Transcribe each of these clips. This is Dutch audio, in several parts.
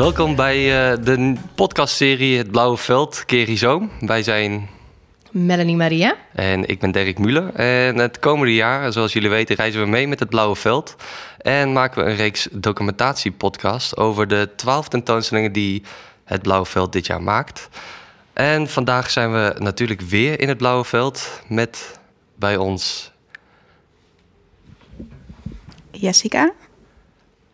Welkom bij uh, de podcastserie Het Blauwe Veld, Kerizoom. Wij zijn Melanie Maria. En ik ben Dirk Muller. En het komende jaar, zoals jullie weten, reizen we mee met het Blauwe Veld. En maken we een reeks documentatiepodcast over de twaalf tentoonstellingen die het Blauwe Veld dit jaar maakt. En vandaag zijn we natuurlijk weer in het Blauwe Veld met bij ons Jessica.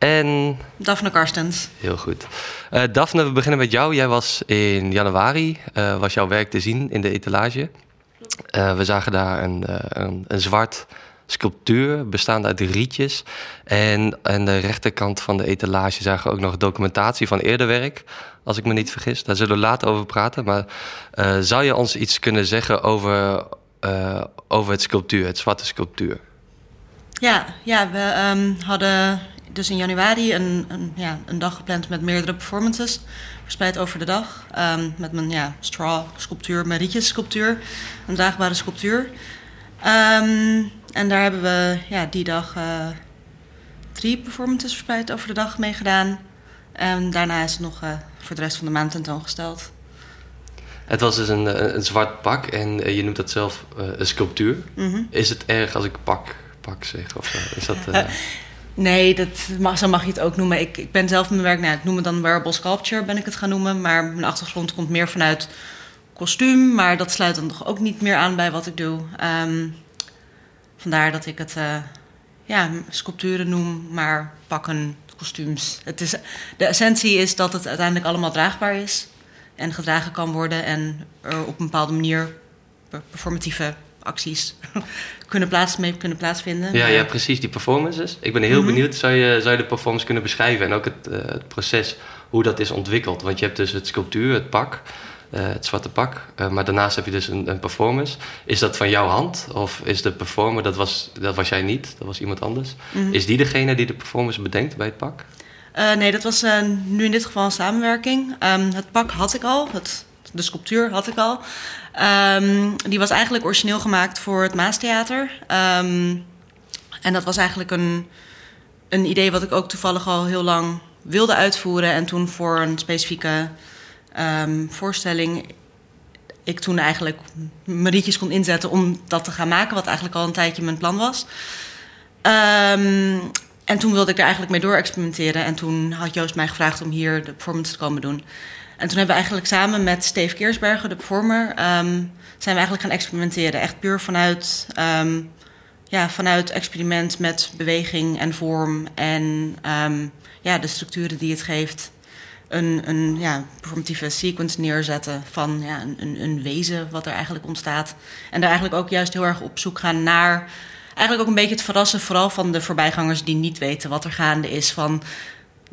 En... Daphne Karstens. Heel goed. Uh, Daphne, we beginnen met jou. Jij was in januari, uh, was jouw werk te zien in de etalage. Uh, we zagen daar een, een, een, zwart sculptuur bestaande uit rietjes. En aan de rechterkant van de etalage zagen we ook nog documentatie van eerder werk. Als ik me niet vergis. Daar zullen we later over praten. Maar zou je ons iets kunnen zeggen over, over het sculptuur, het zwarte sculptuur? Ja, ja we um, hadden dus in januari een, een, ja, een dag gepland met meerdere performances. Verspreid over de dag. Um, met mijn ja, straw sculptuur, mijn rietjes sculptuur. Een draagbare sculptuur. Um, en daar hebben we ja, die dag uh, drie performances verspreid over de dag mee gedaan. En daarna is het nog uh, voor de rest van de maand tentoongesteld. Het was dus een, een zwart pak en je noemt dat zelf een sculptuur. Mm -hmm. Is het erg als ik pak, pak zeg? Of is dat... Nee, dat mag, zo mag je het ook noemen. Ik, ik ben zelf mijn werk, nou, ik noem het dan wearable sculpture, ben ik het gaan noemen. Maar mijn achtergrond komt meer vanuit kostuum. Maar dat sluit dan toch ook niet meer aan bij wat ik doe. Um, vandaar dat ik het uh, ja, sculpturen noem, maar pakken, kostuums. Het is, de essentie is dat het uiteindelijk allemaal draagbaar is. En gedragen kan worden en er op een bepaalde manier performatieve acties kunnen, plaats, mee kunnen plaatsvinden. Ja, ja, precies, die performances. Ik ben heel mhm. benieuwd, zou je, zou je de performance kunnen beschrijven en ook het, uh, het, proces, hoe dat is ontwikkeld? Want je hebt dus het sculptuur, het pak, uh, het zwarte pak, uh, maar daarnaast heb je dus een, een, performance. Is dat van jouw hand of is de performer, dat was, dat was jij niet, dat was iemand anders? Mm -hmm. Is die degene die de performance bedenkt bij het pak? nee, dat was nu in dit geval een samenwerking. Um, het pak had ik al, het, de sculptuur had ik al. Um, die was eigenlijk origineel gemaakt voor het Maastheater. Um, en dat was eigenlijk een, een idee wat ik ook toevallig al heel lang wilde uitvoeren. En toen voor een specifieke um, voorstelling ik toen eigenlijk mijn rietjes kon inzetten om dat te gaan maken, wat eigenlijk al een tijdje mijn plan was. En toen wilde ik er eigenlijk mee door experimenteren. En toen had Joost mij gevraagd om hier de performance te komen doen. En toen hebben we eigenlijk samen met Steve Keersberger, de performer, um, zijn we eigenlijk gaan experimenteren. Echt puur vanuit, um, ja, vanuit experiment met beweging en vorm en um, ja, de structuren die het geeft. Een, een ja, performatieve sequence neerzetten van ja, een, een wezen wat er eigenlijk ontstaat. En daar eigenlijk ook juist heel erg op zoek gaan naar eigenlijk ook een beetje het verrassen, vooral van de voorbijgangers die niet weten wat er gaande is. Van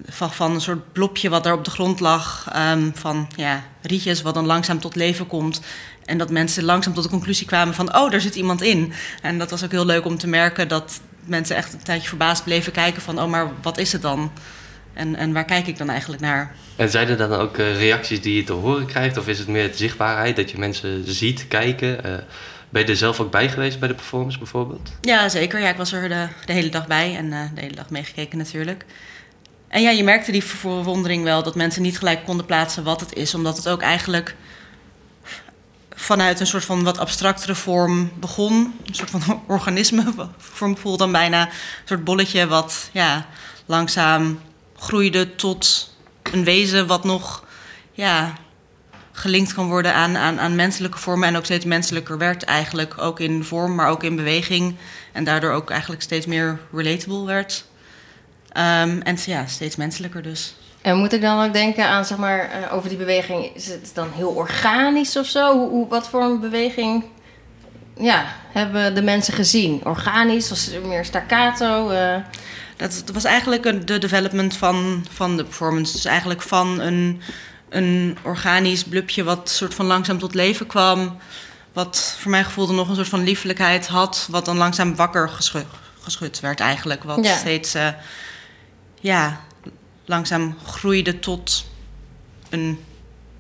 van, van een soort blopje wat er op de grond lag. Um, van ja, rietjes wat dan langzaam tot leven komt. En dat mensen langzaam tot de conclusie kwamen van... oh, daar zit iemand in. En dat was ook heel leuk om te merken dat mensen echt een tijdje verbaasd bleven kijken van... oh, maar wat is het dan? En, en waar kijk ik dan eigenlijk naar? En zijn er dan ook uh, reacties die je te horen krijgt? Of is het meer de zichtbaarheid dat je mensen ziet, kijken? Uh, ben je er zelf ook bij geweest bij de performance bijvoorbeeld? Ja, zeker. Ja, ik was er de, de hele dag bij en uh, de hele dag meegekeken natuurlijk. En ja, je merkte die verwondering wel dat mensen niet gelijk konden plaatsen wat het is, omdat het ook eigenlijk vanuit een soort van wat abstractere vorm begon. Een soort van organisme, gevoel dan bijna. Een soort bolletje wat ja, langzaam groeide tot een wezen wat nog ja, gelinkt kan worden aan, aan, aan menselijke vormen. En ook steeds menselijker werd eigenlijk. Ook in vorm, maar ook in beweging. En daardoor ook eigenlijk steeds meer relatable werd. Um, en ja, steeds menselijker dus. En moet ik dan ook denken aan, zeg maar, uh, over die beweging, is het dan heel organisch of zo? Hoe, hoe, wat voor een beweging ja, hebben de mensen gezien? Organisch, was het meer staccato? Uh... Dat, was eigenlijk een, de development van, van de performance. Dus eigenlijk van een, een organisch blubje wat soort van langzaam tot leven kwam. Wat voor mijn gevoel dan nog een soort van liefelijkheid had. Wat dan langzaam wakker geschud, geschud werd eigenlijk. Wat ja. steeds... Uh, ja, langzaam groeide tot een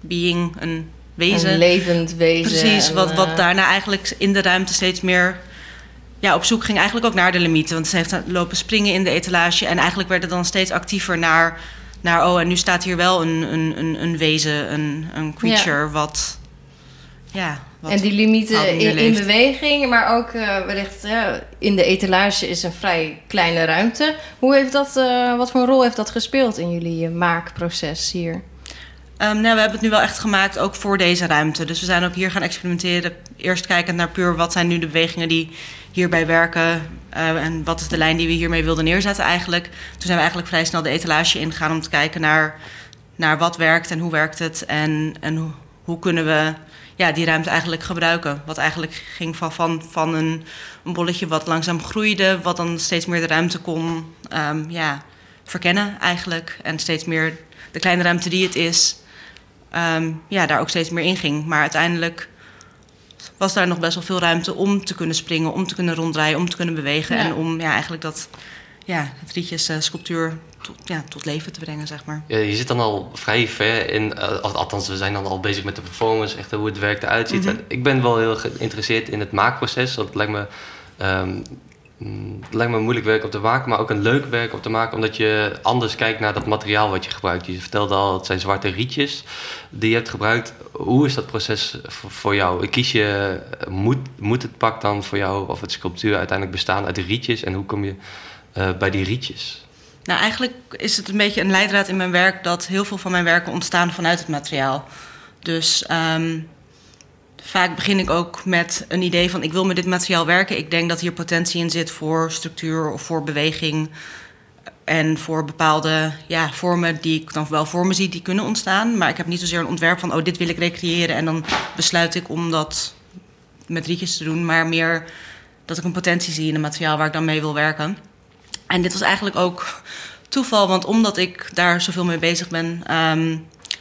being, een wezen. Een levend wezen. Precies, wat, wat daarna eigenlijk in de ruimte steeds meer ja, op zoek ging eigenlijk ook naar de limieten. Want ze heeft lopen springen in de etalage en eigenlijk werd het dan steeds actiever naar naar, oh, en nu staat hier wel een, een, een, een wezen, een, een creature, wat, ja... Wat en die limieten in, beweging, maar ook eh, wellicht in de etalage is een vrij kleine ruimte. Hoe heeft dat, eh, wat voor een rol heeft dat gespeeld in jullie eh, maakproces hier? Ehm, nou, we hebben het nu wel echt gemaakt ook voor deze ruimte. Dus we zijn ook hier gaan experimenteren. Eerst kijkend naar puur wat zijn nu de bewegingen die hierbij werken. en wat is de lijn die we hiermee wilden neerzetten eigenlijk. Toen zijn we eigenlijk vrij snel de etalage ingegaan om te kijken naar, naar wat werkt en hoe werkt het. En, en hoe, hoe kunnen we ja, die ruimte eigenlijk gebruiken. Wat eigenlijk ging van, van, van een, een bolletje wat langzaam groeide. Wat dan steeds meer de ruimte kon ehm, ja, verkennen eigenlijk. En steeds meer de kleine ruimte die het is ehm, ja, daar ook steeds meer in ging. Maar uiteindelijk was daar nog best wel veel ruimte om te kunnen springen, om te kunnen ronddraaien, om te kunnen bewegen. Ja. En om ja, eigenlijk dat ja, het Rietjes eh, sculptuur tot, ja, tot leven te brengen, zeg maar. Ja, je zit dan al vrij ver in, eh, al- althans we zijn dan al bezig met de performance, echt hoe het werk eruit ziet. Mhm. Ik ben wel heel geïnteresseerd in het maakproces, want het lijkt me, ehm, het lijkt me een moeilijk werk om te maken, maar ook een leuk werk om te maken, omdat je anders kijkt naar dat materiaal wat je gebruikt. Je vertelde al, het zijn zwarte rietjes die je hebt gebruikt. Hoe is dat proces voor, jou? Kies je, eh, moet, moet het pak dan voor jou of het sculptuur uiteindelijk bestaan uit rietjes en hoe kom je eh, bij die rietjes? Nou, eigenlijk is het een beetje een leidraad in mijn werk dat heel veel van mijn werken ontstaan vanuit het materiaal. Dus ehm, vaak begin ik ook met een idee van ik wil met dit materiaal werken. Ik denk dat hier potentie in zit voor structuur of voor beweging. En voor bepaalde ja, vormen die ik dan wel voor me zie, die kunnen ontstaan. Maar ik heb niet zozeer een ontwerp van, oh, dit wil ik recreëren. En dan besluit ik om dat met rietjes te doen. Maar meer dat ik een potentie zie in het materiaal waar ik dan mee wil werken. En dit was eigenlijk ook toeval, want omdat ik daar zoveel mee bezig ben, ehm,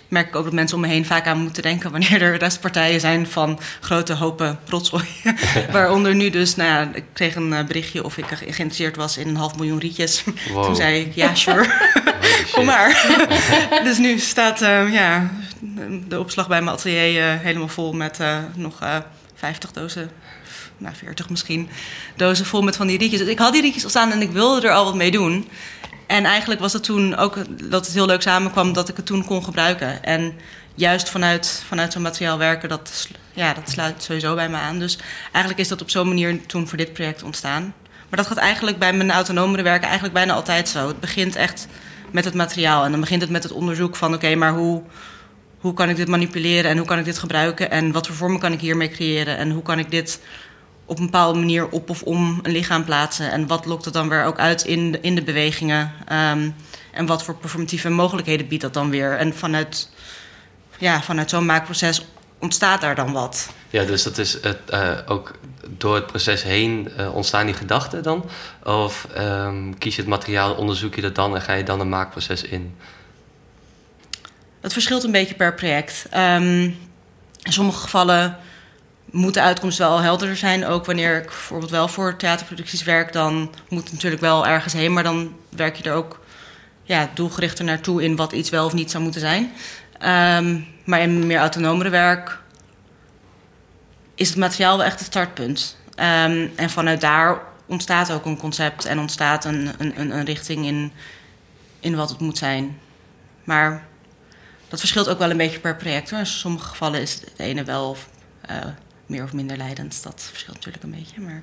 merk ik ook dat mensen om me heen vaak aan moeten denken wanneer er restpartijen zijn van grote hopen rotzooi. Waaronder nu dus, nou ja, ik kreeg een eh, berichtje of ik ge- geïnteresseerd was in een half miljoen rietjes. Wow. Toen zei ik, ja, sure, kom maar. dus nu staat eh, ja, de opslag bij mijn atelier eh, helemaal vol met eh, nog eh 50 dozen. Nou, 40 misschien. Dozen vol met van die rietjes. Dus ik had die rietjes al staan en ik wilde er al wat mee doen. En eigenlijk was het toen ook dat het heel leuk samenkwam dat ik het toen kon gebruiken. En juist vanuit, vanuit zo'n materiaal werken, dat, ja, dat sluit sowieso bij me aan. Dus eigenlijk is dat op zo'n manier toen voor dit project ontstaan. Maar dat gaat eigenlijk bij mijn autonomere werken eigenlijk bijna altijd zo. Het begint echt met het materiaal. En dan begint het met het onderzoek van oké, maar hoe, hoe kan ik dit manipuleren en hoe kan ik dit gebruiken? En wat voor vormen kan ik hiermee creëren? En hoe kan ik dit op een bepaalde manier op of om een lichaam plaatsen? En wat lokt het dan weer ook uit in de, in de bewegingen? Ehm, en wat voor performatieve mogelijkheden biedt dat dan weer? En vanuit, ja, vanuit zo'n maakproces ontstaat daar dan wat. Ja, dus dat is het, eh, ook door het proces heen eh, ontstaan die gedachten dan? Of ehm, kies je het materiaal, onderzoek je dat dan en ga je dan een maakproces in? Dat verschilt een beetje per project. Ehm, in sommige gevallen moet de uitkomst wel helderder zijn. Ook wanneer ik bijvoorbeeld wel voor theaterproducties werk, dan moet het natuurlijk wel ergens heen. Maar dan werk je er ook ja, doelgerichter naartoe in wat iets wel of niet zou moeten zijn. Ehm, maar in meer autonomere werk is het materiaal wel echt het startpunt. Ehm, en vanuit daar ontstaat ook een concept en ontstaat een, een, een, richting in, in wat het moet zijn. Maar dat verschilt ook wel een beetje per project. Hoor. In sommige gevallen is het ene wel eh, meer of minder leidend. Dat verschilt natuurlijk een beetje. Maar...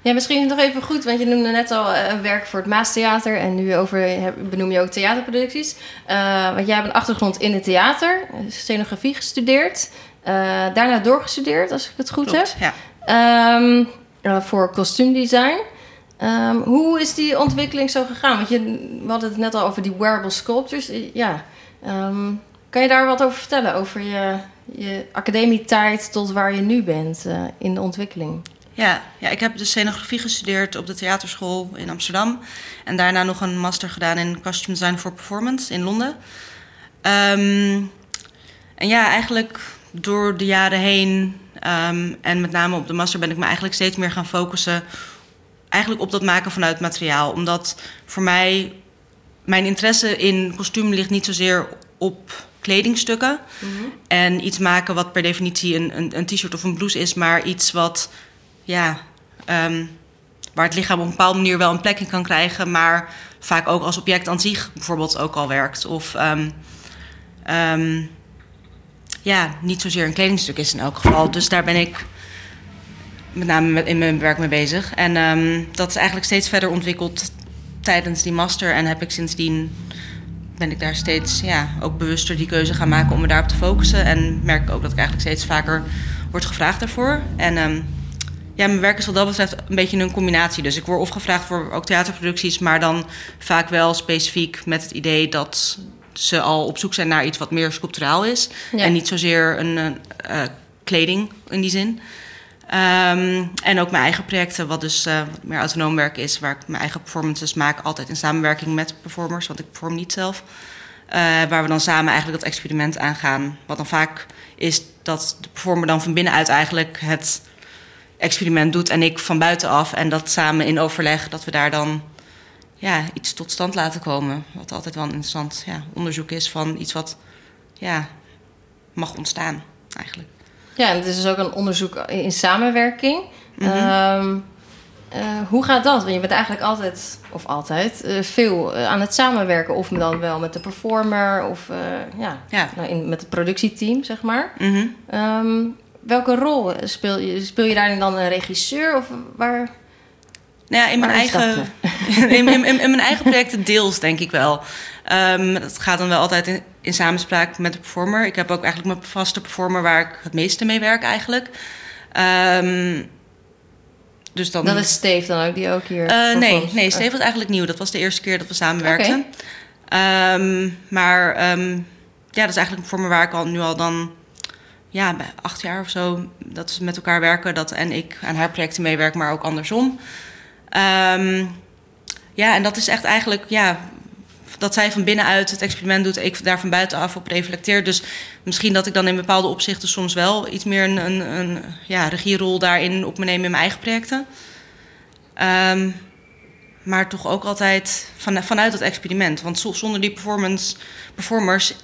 Ja, misschien nog even goed, want je noemde net al eh, werk voor het Maastheater en nu over, benoem je ook theaterproducties. Eh, want jij hebt een achtergrond in het theater, scenografie gestudeerd, eh, daarna doorgestudeerd, als ik het goed heb. Ja. Ehm, eh, voor kostuumdesign. Ehm, hoe is die ontwikkeling zo gegaan? Want je, we hadden het net al over die wearable sculptures. Ja. Ehm, kan je daar wat over vertellen? Over je, je academietijd tot waar je nu bent eh, in de ontwikkeling? Ja, ja, ik heb dus scenografie gestudeerd op de theaterschool in Amsterdam. En daarna nog een master gedaan in costume design for performance in Londen. Ehm, en ja, eigenlijk door de jaren heen ehm, en met name op de master ben ik me eigenlijk steeds meer gaan focussen eigenlijk op dat maken vanuit materiaal. Omdat voor mij mijn interesse in kostuum ligt niet zozeer op kledingstukken en iets maken wat per definitie een, een, een t-shirt of een blouse is, maar iets wat ja, ehm, waar het lichaam op een bepaalde manier wel een plek in kan krijgen, maar vaak ook als object aan zich bijvoorbeeld ook al werkt. Of ehm, ehm, ja, niet zozeer een kledingstuk is in elk geval. Dus daar ben ik met name in mijn werk mee bezig. En dat is eigenlijk steeds verder ontwikkeld tijdens die master. En heb ik sindsdien ben ik daar steeds ja, ook bewuster die keuze gaan maken om me daarop te focussen. En merk ik ook dat ik eigenlijk steeds vaker word gevraagd daarvoor. En ehm, ja, mijn werk is wat dat betreft een beetje een combinatie. Dus ik word of gevraagd voor ook theaterproducties, maar dan vaak wel specifiek met het idee dat ze al op zoek zijn naar iets wat meer sculpturaal is. Ja. En niet zozeer een eh, eh, kleding in die zin. Ehm, en ook mijn eigen projecten, wat dus eh, meer autonoom werk is, waar ik mijn eigen performances maak, altijd in samenwerking met performers, want ik perform niet zelf. Eh, waar we dan samen eigenlijk dat experiment aangaan. Wat dan vaak is dat de performer dan van binnenuit eigenlijk het experiment doet en ik van buitenaf. En dat samen in overleg, dat we daar dan ja, iets tot stand laten komen. Wat altijd wel een interessant ja, onderzoek is van iets wat ja, mag ontstaan eigenlijk. Ja, en het is dus ook een onderzoek in samenwerking. Mhm. Ehm, eh, hoe gaat dat? Want je bent eigenlijk altijd, of altijd, eh, veel eh, aan het samenwerken. Of dan wel met de performer, of ja, Ja. nou, in, met het productieteam, zeg maar. Mhm. Ehm, welke rol speel je? Speel je daarin dan een regisseur? Of waar? Nou ja, in mijn, eigen, in, in, in, in mijn eigen projecten deels, denk ik wel. Ehm dat gaat dan wel altijd in, in samenspraak met de performer. Ik heb ook eigenlijk mijn vaste performer waar ik het meeste mee werk eigenlijk. Ehm, dus dan... Dat is Steve dan ook, die ook hier... Eh, nee, nee, Steve was eigenlijk nieuw. Dat was de eerste keer dat we samenwerkten. Ehm, maar ehm, ja, dat is eigenlijk een performer waar ik al nu al dan... Ja, bij acht jaar of zo dat we met elkaar werken. Dat, en ik aan haar projecten meewerk, maar ook andersom. Ja, en dat is echt eigenlijk... Ja, dat zij van binnenuit het experiment doet... ik daar van buitenaf op reflecteer. Dus misschien dat ik dan in bepaalde opzichten... soms wel iets meer een, een, een ja, regierol daarin op me neem in mijn eigen projecten. Ehm, maar toch ook altijd van, vanuit het experiment. Want zo- zonder die performance, performers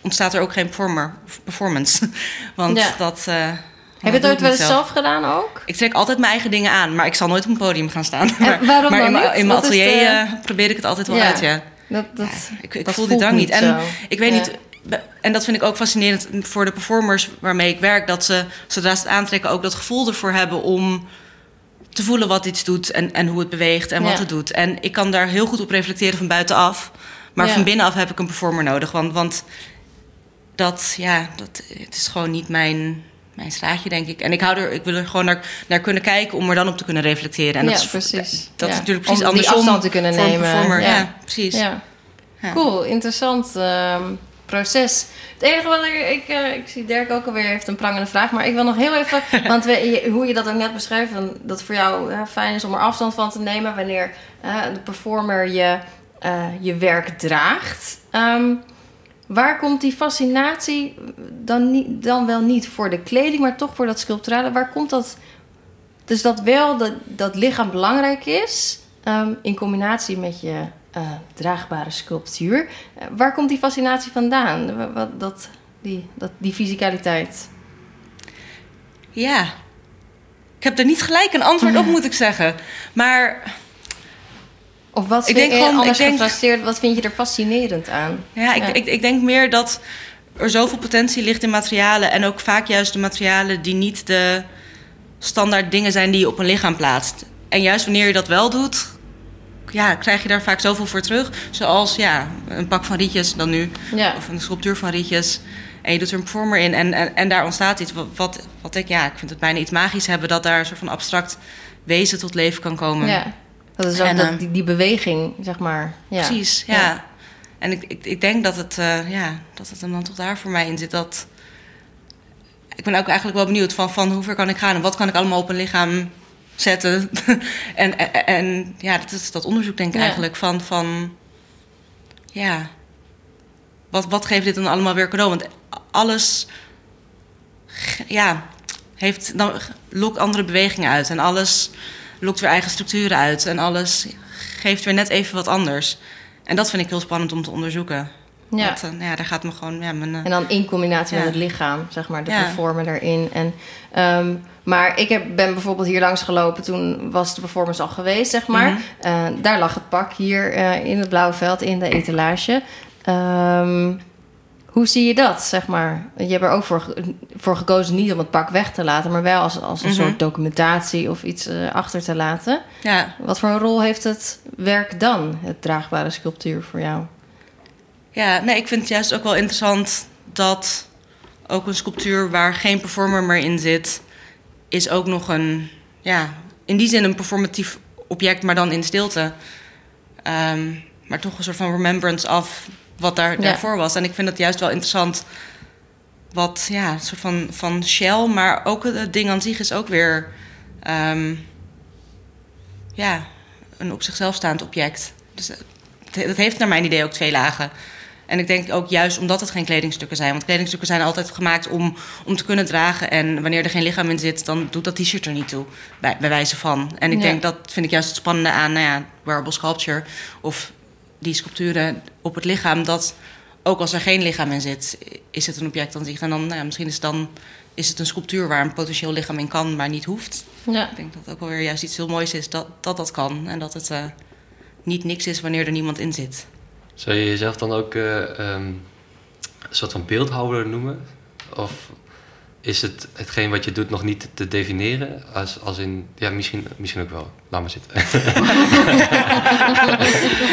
ontstaat er ook geen performer, performance. Want Ja. dat. eh, Heb je het ooit wel eens zelf gedaan ook? Ik trek altijd mijn eigen dingen aan, maar ik zal nooit op een podium gaan staan. waarom maar in mijn, niet? in mijn Wat is atelier de- eh, probeer ik het altijd wel Ja. uit, ja. Dat, dat, ik ik dat voel die drang niet. En zo. ik weet Ja. niet, en dat vind ik ook fascinerend voor de performers waarmee ik werk, dat ze zodra ze het aantrekken ook dat gevoel ervoor hebben om te voelen wat iets doet en, en hoe het beweegt en wat het doet. En ik kan daar heel goed op reflecteren van buitenaf, maar van binnenaf heb ik een performer nodig, want, want dat, ja, dat, het is gewoon niet mijn, mijn straatje, denk ik. En ik, hou er, ik wil er gewoon naar, naar kunnen kijken om er dan op te kunnen reflecteren. En Ja, dat is, precies. Dat Ja. is natuurlijk Om precies die andersom afstand te kunnen nemen. Ja. Ja, precies. Cool, interessant ehm, proces. Het enige wat ik, ik, eh, ik zie Dirk ook alweer heeft een prangende vraag, maar ik wil nog heel even, want we, hoe je dat ook net beschrijft, dat voor jou fijn is om er afstand van te nemen wanneer de performer je, eh, je werk draagt. Ehm, waar komt die fascinatie dan, niet, dan wel niet voor de kleding, maar toch voor dat sculpturale? Waar komt dat? Dus dat wel dat, dat lichaam belangrijk is, ehm, in combinatie met je eh, draagbare sculptuur. Eh, waar komt die fascinatie vandaan? Wa- Wat, dat, die, dat, die fysicaliteit? Ja. Ik heb er niet gelijk een antwoord op, moet ik zeggen. Maar Of wat Ik vind denk je gewoon- anders ik denk-? Wat vind je er fascinerend aan? ja, ik, Ja. Ik, ik denk meer dat er zoveel potentie ligt in materialen. En ook vaak juist de materialen die niet de standaard dingen zijn die je op een lichaam plaatst. En juist wanneer je dat wel doet, ja, krijg je daar vaak zoveel voor terug. Zoals ja, een pak van rietjes dan nu. Ja, Of een sculptuur van rietjes. En je doet er een performer in. En, en, en daar ontstaat iets wat, wat, wat ik, ja, ik vind het bijna iets magisch hebben. Dat daar een soort van abstract wezen tot leven kan komen. ja. Dat is ook En, dat, eh, die, die beweging, zeg maar. Ja. Precies, ja. Ja. En ik, ik, ik denk dat het, eh, ja, dat het hem dan toch daar voor mij in zit. Dat... Ik ben ook eigenlijk wel benieuwd van, van hoe ver kan ik gaan en wat kan ik allemaal op een lichaam zetten. en, en, en ja, dat is dat onderzoek denk ik Ja. eigenlijk van, van ja, wat, wat geeft dit dan allemaal weer cadeau? Want alles, ja, heeft dan lokt andere bewegingen uit en alles lokt weer eigen structuren uit en alles geeft weer net even wat anders. En dat vind ik heel spannend om te onderzoeken. Ja. Dat, eh, ja, daar gaat me gewoon ja, mijn... eh, En dan in combinatie Ja. met het lichaam, zeg maar, de Ja. performer daarin. En, ehm, maar ik heb, ben bijvoorbeeld hier langs gelopen, toen was de performance al geweest, zeg maar. Mhm. Eh, daar lag het pak, hier in het blauwe veld, in de etalage. Ehm, hoe zie je dat, zeg maar? Je hebt er ook voor, voor gekozen niet om het pak weg te laten, maar wel als, als een Mhm. soort documentatie of iets eh, achter te laten. ja, Wat voor een rol heeft het werk dan, het draagbare sculptuur, voor jou? Ja, nee, ik vind het juist ook wel interessant dat ook een sculptuur waar geen performer meer in zit, is ook nog een, ja, in die zin een performatief object, maar dan in stilte. Ehm, maar toch een soort van remembrance af wat daar, Ja. daarvoor was. En ik vind het juist wel interessant wat, ja, een soort van, van shell, maar ook het, ding aan zich is ook weer, ehm, ja, een op zichzelf staand object. Dus het heeft naar mijn idee ook twee lagen. En ik denk ook juist omdat het geen kledingstukken zijn. Want kledingstukken zijn altijd gemaakt om, om te kunnen dragen. En wanneer er geen lichaam in zit, dan doet dat t-shirt er niet toe. Bij, bij wijze van. En ik Ja. denk dat vind ik juist het spannende aan nou ja, wearable sculpture. Of die sculpturen op het lichaam. Dat ook als er geen lichaam in zit, is het een object aan zich. En dan nou ja, misschien is het dan is het een sculptuur waar een potentieel lichaam in kan, maar niet hoeft. Ja. Ik denk dat het ook wel weer juist iets heel moois is dat dat, dat kan. En dat het eh, niet niks is wanneer er niemand in zit. Zou je jezelf dan ook eh, ehm, een soort van beeldhouwer noemen? Of is het hetgeen wat je doet nog niet te definiëren? Als, als in, ja, misschien, misschien ook wel. Laat maar zitten.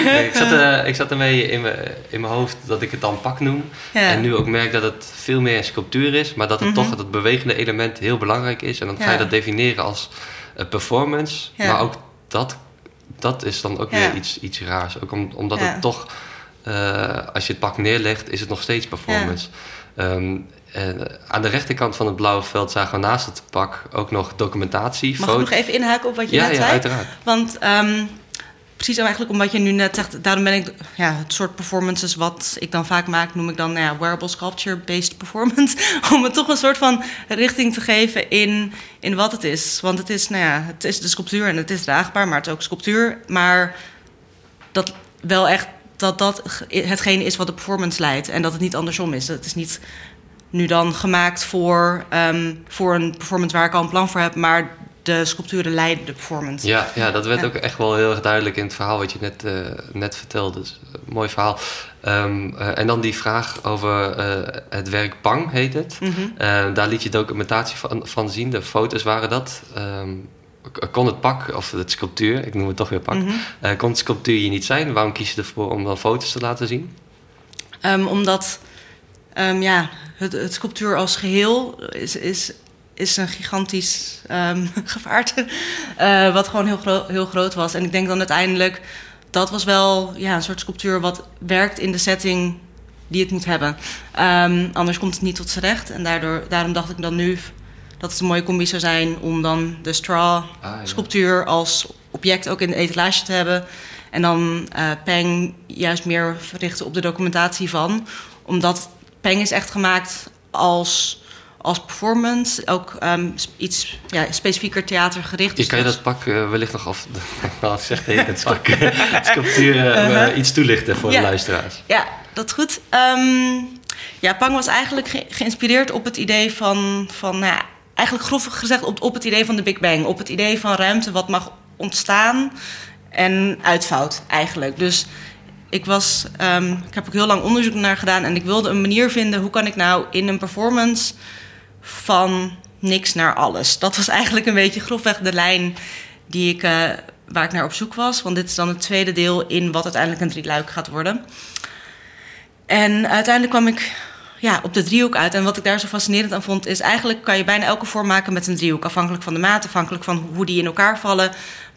Nee, ik, zat, eh, ik zat ermee in mijn, in mijn hoofd dat ik het dan pak noem. Ja. En nu ook merk dat het veel meer een sculptuur is, maar dat het Mhm. toch het bewegende element heel belangrijk is. En dan ga je dat definiëren als eh, performance. Ja. Maar ook dat, dat is dan ook weer iets, iets raars. Ook om, omdat het toch, eh, als je het pak neerlegt, is het nog steeds performance. Ehm, en aan de rechterkant van het blauwe veld zagen we naast het pak ook nog documentatie. Mag ik nog even inhaken op wat je ja, net ja, zei? uiteraard. Want ehm, precies eigenlijk omdat je nu net zegt, daarom ben ik ja, het soort performances wat ik dan vaak maak, noem ik dan nou ja, wearable sculpture-based performance. om het toch een soort van richting te geven in, in wat het is. Want het is, nou ja, het is de sculptuur en het is draagbaar, maar het is ook sculptuur. Maar dat wel echt dat dat hetgene is wat de performance leidt en dat het niet andersom is. Dat het is niet nu dan gemaakt voor, ehm, voor een performance waar ik al een plan voor heb, maar de sculpturen leiden de performance. Ja, ja, dat werd Ja. ook echt wel heel erg duidelijk in het verhaal wat je net, eh, net vertelde. Dus, een mooi verhaal. Ehm, eh, en dan die vraag over eh, het werk Pang, heet het. Mhm. Eh, daar liet je documentatie van, van zien. De foto's waren dat. Ehm, kon het pak, of het sculptuur, ik noem het toch weer pak, Mhm. eh, kon het sculptuur hier niet zijn? Waarom kies je ervoor om dan foto's te laten zien? Omdat ehm, ja, het, het sculptuur als geheel is, is, is een gigantisch ehm gevaarte. eh, wat gewoon heel, gro- heel groot was. En ik denk dan uiteindelijk, dat was wel ja, een soort sculptuur wat werkt in de setting die het moet hebben. Ehm, anders komt het niet tot z'n recht. En daardoor, daarom dacht ik dan nu dat het een mooie combi zou zijn om dan de straw Ah, ja. als object ook in de etalage te hebben. En dan eh Peng juist meer richten op de documentatie van. Omdat Peng is echt gemaakt als, als performance. Ook ehm, iets ja, specifieker theatergericht. Je Dus kan je dat pak eh, wellicht nog af... Nou, zeg tegen het pak. sculptuur eh, eh, iets toelichten voor Ja. de luisteraars. Ja, dat is goed. Ehm, ja, Pang was eigenlijk ge- geïnspireerd op het idee van, van nou eigenlijk grofweg gezegd, op, op het idee van de Big Bang. Op het idee van ruimte wat mag ontstaan en uitvouwt eigenlijk. Dus ik was, ehm, ik heb ook heel lang onderzoek naar gedaan en ik wilde een manier vinden hoe kan ik nou in een performance van niks naar alles. Dat was eigenlijk een beetje grofweg de lijn die ik, eh, waar ik naar op zoek was. Want dit is dan het tweede deel in wat uiteindelijk een drieluik gaat worden. En uiteindelijk kwam ik ja, op de driehoek uit. En wat ik daar zo fascinerend aan vond, is eigenlijk kan je bijna elke vorm maken met een driehoek. Afhankelijk van de maat, afhankelijk van hoe die in elkaar vallen.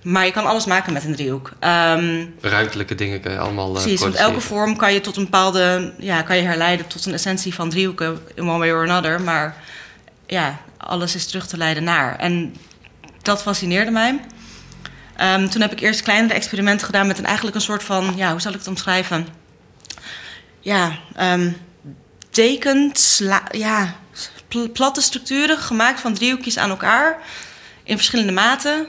Maar je kan alles maken met een driehoek. Ehm, Ruimtelijke dingen kun je allemaal eh, Precies, want elke vorm kan je tot een bepaalde, ja, kan je herleiden tot een essentie van driehoeken in one way or another. Maar ja, alles is terug te leiden naar. En dat fascineerde mij. Ehm, toen heb ik eerst kleinere experimenten gedaan met een, eigenlijk een soort van, ja, hoe zal ik het omschrijven? Ja, tekend, sla- ja, pl- platte structuren gemaakt van driehoekjes aan elkaar in verschillende maten.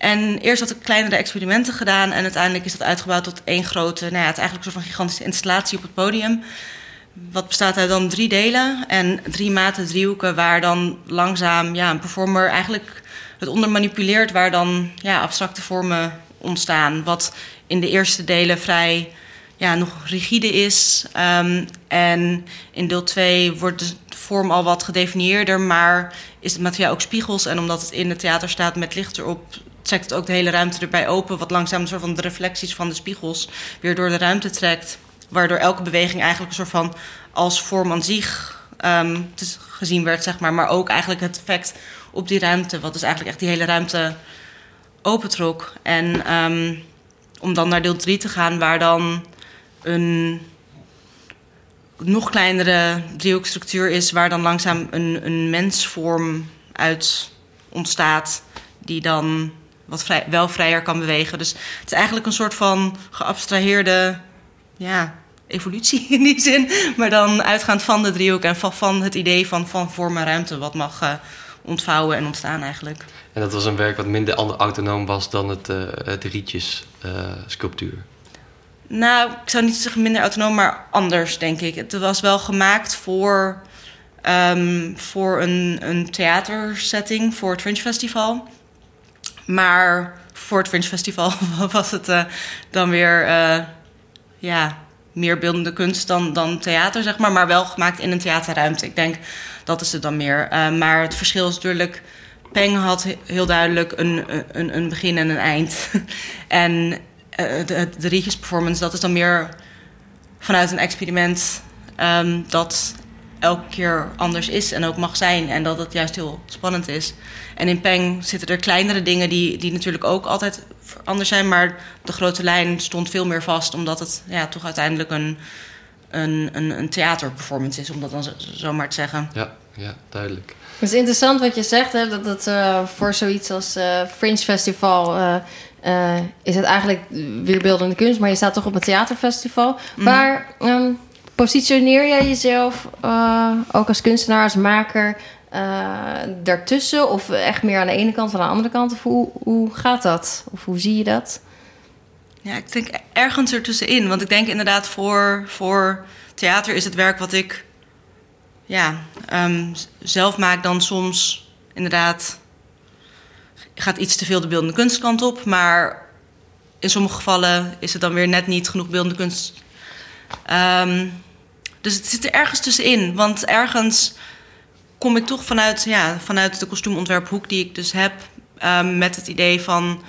En eerst had ik kleinere experimenten gedaan en uiteindelijk is dat uitgebouwd tot één grote, nou ja, het eigenlijk een soort van gigantische installatie op het podium. Wat bestaat uit dan drie delen en drie maten driehoeken waar dan langzaam ja, een performer eigenlijk het onder manipuleert, waar dan ja, abstracte vormen ontstaan. Wat in de eerste delen vrij ja, nog rigide is. Um, en in deel 2 wordt de vorm al wat gedefinieerder, maar is het materiaal ook spiegels. En omdat het in het theater staat met licht erop, trekt het ook de hele ruimte erbij open. Wat langzaam een soort van de reflecties van de spiegels weer door de ruimte trekt. Waardoor elke beweging eigenlijk een soort van als vorm aan zich um, gezien werd, zeg maar. Maar ook eigenlijk het effect op die ruimte, wat dus eigenlijk echt die hele ruimte opentrok. En um, om dan naar deel 3 te gaan, waar dan een nog kleinere driehoekstructuur is, waar dan langzaam een, een mensvorm uit ontstaat, die dan wat vrij, wel vrijer kan bewegen. Dus het is eigenlijk een soort van geabstraheerde ja, evolutie in die zin, maar dan uitgaand van de driehoek en van, van het idee van, van vorm en ruimte, wat mag uh, ontvouwen en ontstaan eigenlijk. En dat was een werk wat minder autonoom was dan het, uh, het rietjes uh, sculptuur. Nou, ik zou niet zeggen minder autonoom, maar anders, denk ik. Het was wel gemaakt voor, um, voor een, een theatersetting, voor het Fringe Festival. Maar voor het Fringe Festival was het uh, dan weer uh, ja, meer beeldende kunst dan, dan theater, zeg maar. Maar wel gemaakt in een theaterruimte. Ik denk, dat is het dan meer. Uh, maar het verschil is natuurlijk... Peng had heel duidelijk een, een, een begin en een eind. en de, de performance, dat is dan meer vanuit een experiment um, dat elke keer anders is en ook mag zijn. En dat het juist heel spannend is. En in Peng zitten er kleinere dingen die, die natuurlijk ook altijd anders zijn. Maar de grote lijn stond veel meer vast, omdat het ja, toch uiteindelijk een, een, een, een theaterperformance is, om dat dan zo, zo maar te zeggen. Ja, ja duidelijk. Het is interessant wat je zegt, hè, dat het uh, voor zoiets als uh, Fringe Festival uh, uh, is het eigenlijk weer beeldende kunst, maar je staat toch op een theaterfestival. Mm. Waar um, positioneer jij jezelf uh, ook als kunstenaar, als maker uh, daartussen? Of echt meer aan de ene kant of aan de andere kant? Of hoe, hoe gaat dat? Of hoe zie je dat? Ja, ik denk ergens ertussenin. Want ik denk inderdaad voor, voor theater is het werk wat ik ja, um, zelf maak dan soms inderdaad gaat iets te veel de beeldende kunstkant op. Maar in sommige gevallen is het dan weer net niet genoeg beeldende kunst. Um, dus het zit er ergens tussenin. Want ergens kom ik toch vanuit, ja, vanuit de kostuumontwerphoek die ik dus heb... Um, met het idee van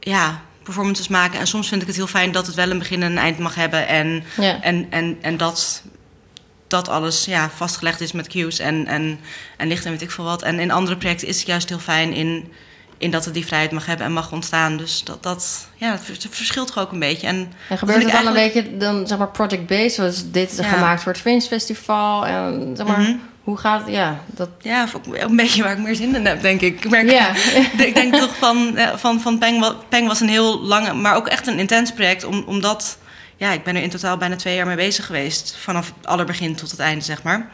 ja, performances maken. En soms vind ik het heel fijn dat het wel een begin en een eind mag hebben. En, ja. en, en, en dat dat alles ja, vastgelegd is met cues en, en, en licht en weet ik veel wat. En in andere projecten is het juist heel fijn in, in dat het die vrijheid mag hebben en mag ontstaan. Dus dat, dat, ja, het verschilt gewoon ook een beetje. En, en gebeurt het dan eigenlijk... een beetje dan, zeg maar, project-based? Zoals dit ja. gemaakt voor het Fringe Festival. En zeg maar, mm -hmm. hoe gaat ja, dat? Ja, ook een beetje waar ik meer zin in heb, denk ik. Ik, merk, ja. ik denk toch van, van, van Peng, Peng was een heel lange, maar ook echt een intens project, om, omdat ja, ik ben er in totaal bijna twee jaar mee bezig geweest. Vanaf het allerbegin tot het einde, zeg maar.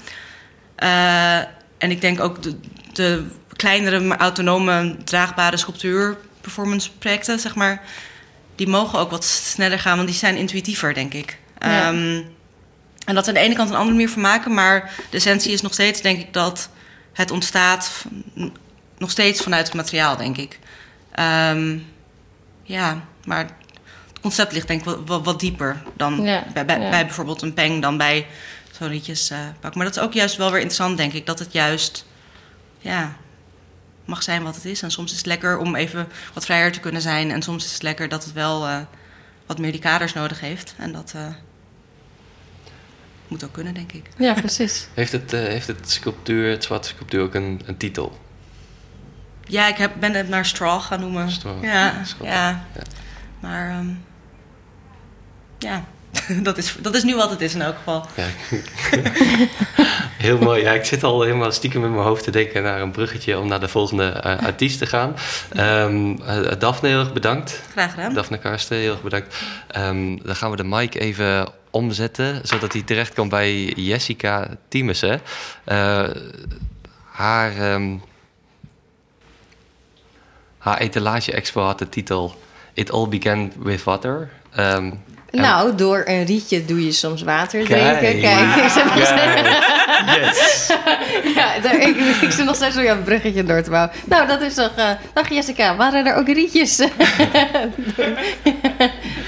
Uh, en ik denk ook de, de kleinere, maar autonome, draagbare sculptuur performance projecten, zeg maar... die mogen ook wat sneller gaan, want die zijn intuïtiever, denk ik. Ja. Um, en dat aan de ene kant een andere manier van maken... maar de essentie is nog steeds, denk ik, dat het ontstaat... nog steeds vanuit het materiaal, denk ik. Um, ja, maar concept ligt denk ik wat, wat, wat dieper dan ja, bij, bij, ja. bij, bijvoorbeeld een peng dan bij zo'n rietjes uh, pak. Maar dat is ook juist wel weer interessant, denk ik. Dat het juist ja, mag zijn wat het is. En soms is het lekker om even wat vrijer te kunnen zijn. En soms is het lekker dat het wel uh, wat meer die kaders nodig heeft. En dat uh, moet ook kunnen, denk ik. Ja, precies. heeft, het, heeft het sculptuur, het zwarte sculptuur, ook een, een titel? Ja, ik heb, ben het naar Straw gaan noemen. Straw. Ja, ja. ja. Maar um, ja, dat is, dat is nu wat het is in elk geval. Ja. Heel mooi. Ja, ik zit al helemaal stiekem in mijn hoofd te denken naar een bruggetje om naar de volgende uh, artiest te gaan. Um, uh, Daphne, heel erg bedankt. Graag gedaan. Daphne Karsten, heel erg bedankt. Um, dan gaan we de mic even omzetten, zodat hij terecht kan bij Jessica Tiemesen. Uh, haar... Um, haar etalage-expo had de titel It All Began With Water. Ehm, Nou, door een rietje doe je soms water Kijk. drinken. Kijk, ze was- Yes. ja, daar, ik, ik zit nog steeds zo jouw bruggetje door te bouwen. Nou, dat is toch... eh dag Jessica, waren er ook rietjes door,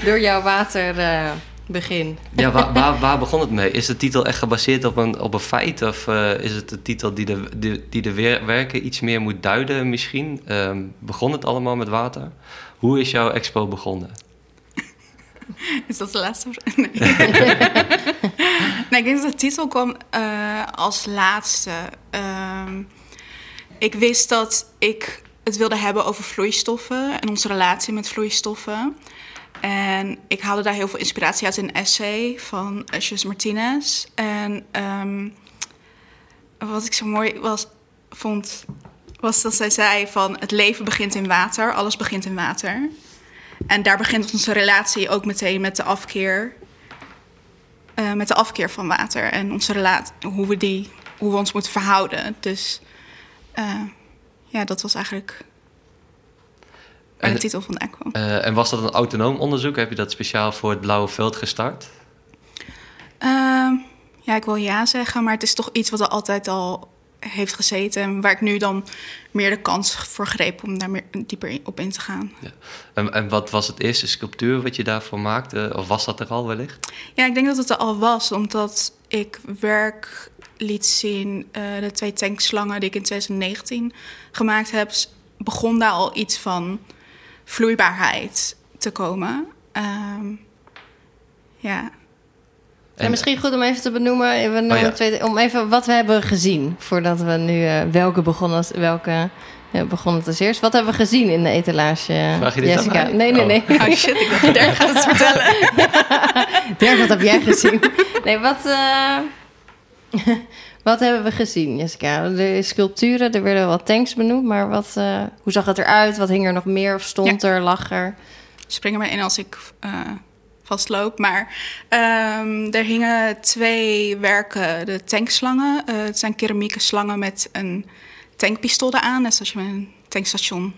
door jouw waterbegin? Ja, waar, waar, waar begon het mee? Is de titel echt gebaseerd op een, op een feit? Of eh, is het de titel die de, die, die de werken iets meer moet duiden misschien? Ehm, begon het allemaal met water? Hoe is jouw expo begonnen? Is dat de laatste vraag? Nee. nee, ik denk dat de titel kwam eh, als laatste. Ehm, ik wist dat ik het wilde hebben over vloeistoffen en onze relatie met vloeistoffen. En ik haalde daar heel veel inspiratie uit in een essay van Jus Martinez. En ehm, wat ik zo mooi was, vond, was dat zij zei van... het leven begint in water, alles begint in water. En daar begint onze relatie ook meteen met de afkeer. eh, met de afkeer van water en onze relatie, hoe we, die, hoe we ons moeten verhouden. Dus eh, ja, dat was eigenlijk waar En- de titel vandaan kwam. Eh, en was dat een autonoom onderzoek? Heb je dat speciaal voor het Blauwe Veld gestart? Ehm, ja, ik wil ja zeggen, maar het is toch iets wat er altijd al heeft gezeten. En waar ik nu dan meer de kans voor greep om daar meer dieper op in te gaan. En, en wat was het eerste sculptuur wat je daarvoor maakte? Of was dat er al wellicht? Ja, ik denk dat het er al was, omdat ik werk liet zien. eh, de twee tankslangen die ik in 2019 gemaakt heb, begon daar al iets van vloeibaarheid te komen. Ehm, ja. En misschien goed om even te benoemen, we Oh ja. het tweede- om even wat we hebben gezien. Voordat we nu, eh, welke begonnen als, welke, ja, begon het als eerst. Wat hebben we gezien in de etalage, Vraag je dit aan Jessica? mij? Nee, nee, Oh. nee. Oh shit, ik dacht, Dirk gaat het vertellen. Dirk, wat heb jij gezien? Nee, wat, eh, wat hebben we gezien, Jessica? De sculpturen, er werden wel tanks benoemd, maar wat, eh, hoe zag het eruit? Wat hing er nog meer? Of stond er, lag er? spring er maar in als ik eh, vastloop. Maar ehm, er hingen twee werken, de tankslangen. Eh, het zijn keramieke slangen met een tankpistool eraan. Net zoals je met een tankstation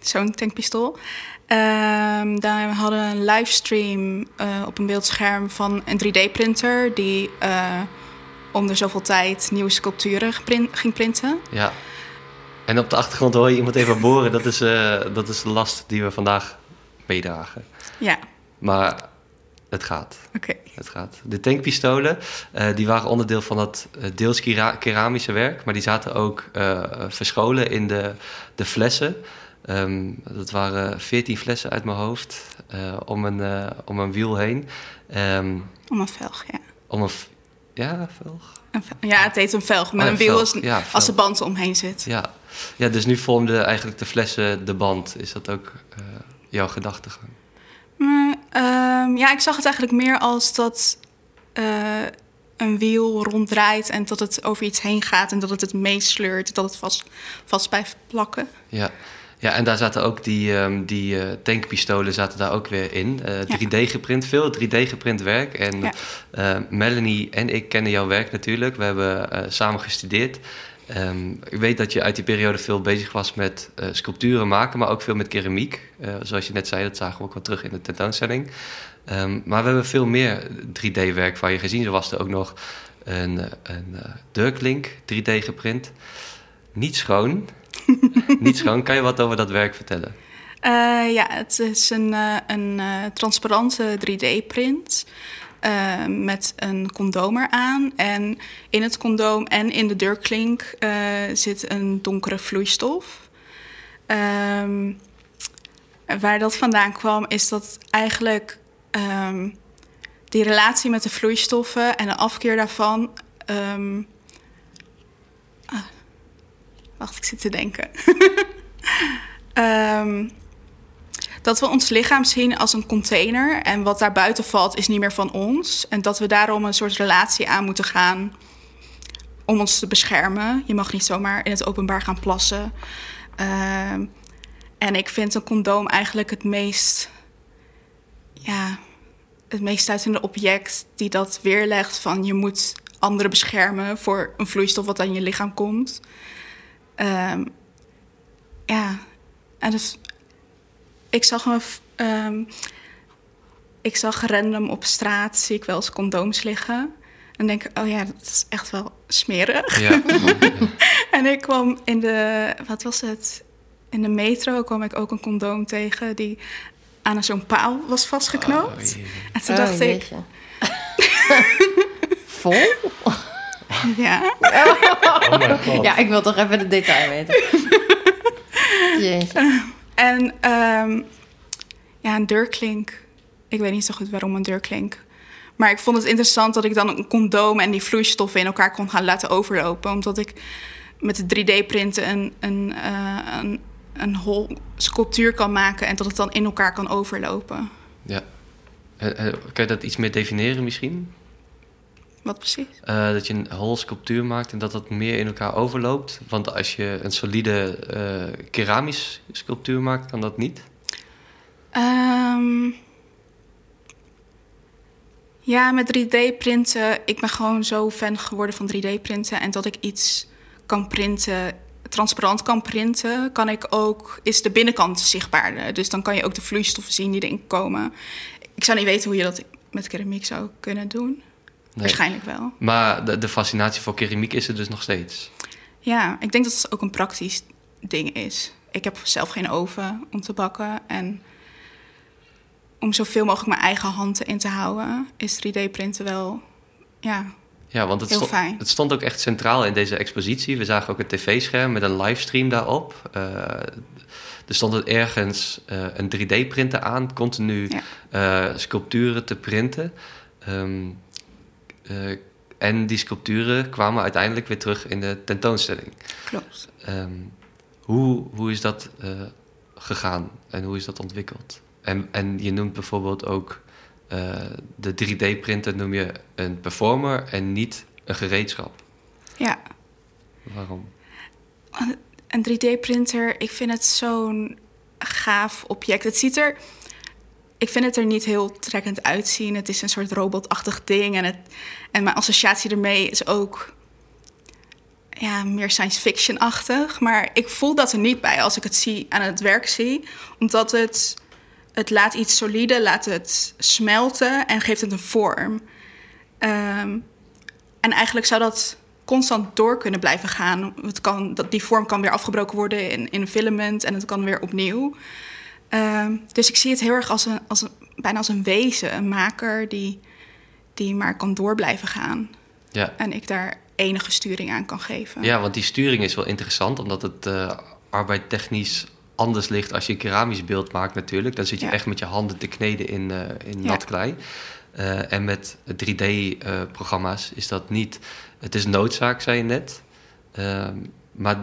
zo'n tankpistool. Ehm daar hadden we een livestream eh, op een beeldscherm van een 3D-printer... die eh, om de zoveel tijd nieuwe sculpturen ging printen. Ja. En op de achtergrond hoor je iemand even boren. Dat is, dat is de last die we vandaag meedragen. Ja, Maar het gaat. oké. Het gaat. De tankpistolen, eh, die waren onderdeel van dat eh, deels kera- keramische werk, maar die zaten ook eh, verscholen in de, de flessen. Ehm, dat waren 14 flessen uit mijn hoofd om, een, om een wiel heen. Ehm, Om een velg, ja. om een. Ja, velg? Een vel- Ja, het heet een velg. Met Oh, een wiel velg. als, Ja, als de velg. band omheen zit. Ja. ja, dus nu vormden eigenlijk de flessen de band. Is dat ook jouw gedachtegang? Maar, ehm, ja, ik zag het eigenlijk meer als dat eh, een wiel ronddraait en dat het over iets heen gaat en dat het het meesleurt, dat het vast, vast blijft plakken. Ja. ja, en daar zaten ook die, ehm, die eh, tankpistolen zaten daar ook weer in. Eh, 3D geprint, veel 3D geprint werk. En Ja. eh, Melanie en ik kennen jouw werk natuurlijk. We hebben eh, samen gestudeerd. Ehm, ik weet dat je uit die periode veel bezig was met eh, sculpturen maken, maar ook veel met keramiek. Eh, zoals je net zei, dat zagen we ook wel terug in de tentoonstelling. Ehm, maar we hebben veel meer 3D-werk van je gezien. Er was er ook nog een, eh, een Dirklink 3D geprint. Niet schoon. Niet schoon. Kan je wat over dat werk vertellen? Ja, het is een, een transparante 3D-print eh, met een condoom eraan. En in het condoom en in de deurklink eh, zit een donkere vloeistof. Ehm, waar dat vandaan kwam, is dat eigenlijk ehm, die relatie met de vloeistoffen en de afkeer daarvan. ehm, ah, wacht, ik zit te denken. Dat we ons lichaam zien als een container en wat daar buiten valt is niet meer van ons. En dat we daarom een soort relatie aan moeten gaan om ons te beschermen. Je mag niet zomaar in het openbaar gaan plassen. Ehm, en ik vind een condoom eigenlijk het meest, ja, het meest stuitende object die dat weerlegt van je moet anderen beschermen voor een vloeistof wat aan je lichaam komt. Ehm, ja, En dus ik zag me. ehm, ik zag random op straat, zie ik wel eens condooms liggen. En denk ik, oh ja, dat is echt wel smerig. Ja. En ik kwam in de, wat was het? In de metro kwam ik ook een condoom tegen die aan zo'n paal was vastgeknoopt. Oh, en toen Oh, dacht ik, jeetje. Vol? ja, Oh. Ja, ik wil toch even de detail weten. Jeetje. En ehm, ja, een deurklink. Ik weet niet zo goed waarom een deurklink. Maar ik vond het interessant dat ik dan een condoom en die vloeistoffen in elkaar kon gaan laten overlopen. Omdat ik met de 3D-printen een, een, eh, een, een hol sculptuur kan maken en dat het dan in elkaar kan overlopen. Ja. Eh, eh, kan je dat iets meer definiëren misschien? Wat precies? Eh, dat je een hol sculptuur maakt en dat dat meer in elkaar overloopt. Want als je een solide eh, keramisch sculptuur maakt, kan dat niet. Ehm, ja, met 3D-printen. Ik ben gewoon zo fan geworden van 3D-printen. En dat ik iets kan printen, transparant kan printen, kan ik ook, is de binnenkant zichtbaarder. Dus dan kan je ook de vloeistoffen zien die erin komen. Ik zou niet weten hoe je dat met keramiek zou kunnen doen. Nee. Waarschijnlijk wel. Maar de, de fascinatie voor keramiek is er dus nog steeds. Ja, ik denk dat het ook een praktisch ding is. Ik heb zelf geen oven om te bakken. En om zoveel mogelijk mijn eigen hand in te houden, is 3D-printen wel. Ja, Ja, want het, Heel stond, fijn. het stond ook echt centraal in deze expositie. We zagen ook een tv-scherm met een livestream daarop. Eh, er stond er ergens eh, een 3D-printer aan, continu Ja. eh, sculpturen te printen. Eh, en die sculpturen kwamen uiteindelijk weer terug in de tentoonstelling. klopt. Ehm, hoe, hoe is dat eh, gegaan en hoe is dat ontwikkeld? En, en je noemt bijvoorbeeld ook eh, de 3D-printer noem je een performer en niet een gereedschap. Ja, Waarom? een 3D-printer, ik vind het zo'n gaaf object. Het ziet er. Ik vind het er niet heel trekkend uitzien. Het is een soort robotachtig ding. En, het, en mijn associatie ermee is ook. Ja, meer science fiction-achtig. Maar ik voel dat er niet bij als ik het zie, aan het werk zie. Omdat het. Het laat iets solide, laat het smelten en geeft het een vorm. Ehm, en eigenlijk zou dat constant door kunnen blijven gaan. Het kan, dat, die vorm kan weer afgebroken worden in, in filament en het kan weer opnieuw. Ehm, dus ik zie het heel erg als een, als een, bijna als een wezen, een maker die, die maar kan door blijven gaan. Ja. En ik daar enige sturing aan kan geven. ja, want die sturing is wel interessant, omdat het eh arbeidtechnisch anders ligt als je een keramisch beeld maakt natuurlijk. Dan zit je Ja. echt met je handen te kneden in, eh, in Ja. nat klei. Eh, en met 3D-programma's is dat niet. Het is noodzaak, zei je net. Ehm, maar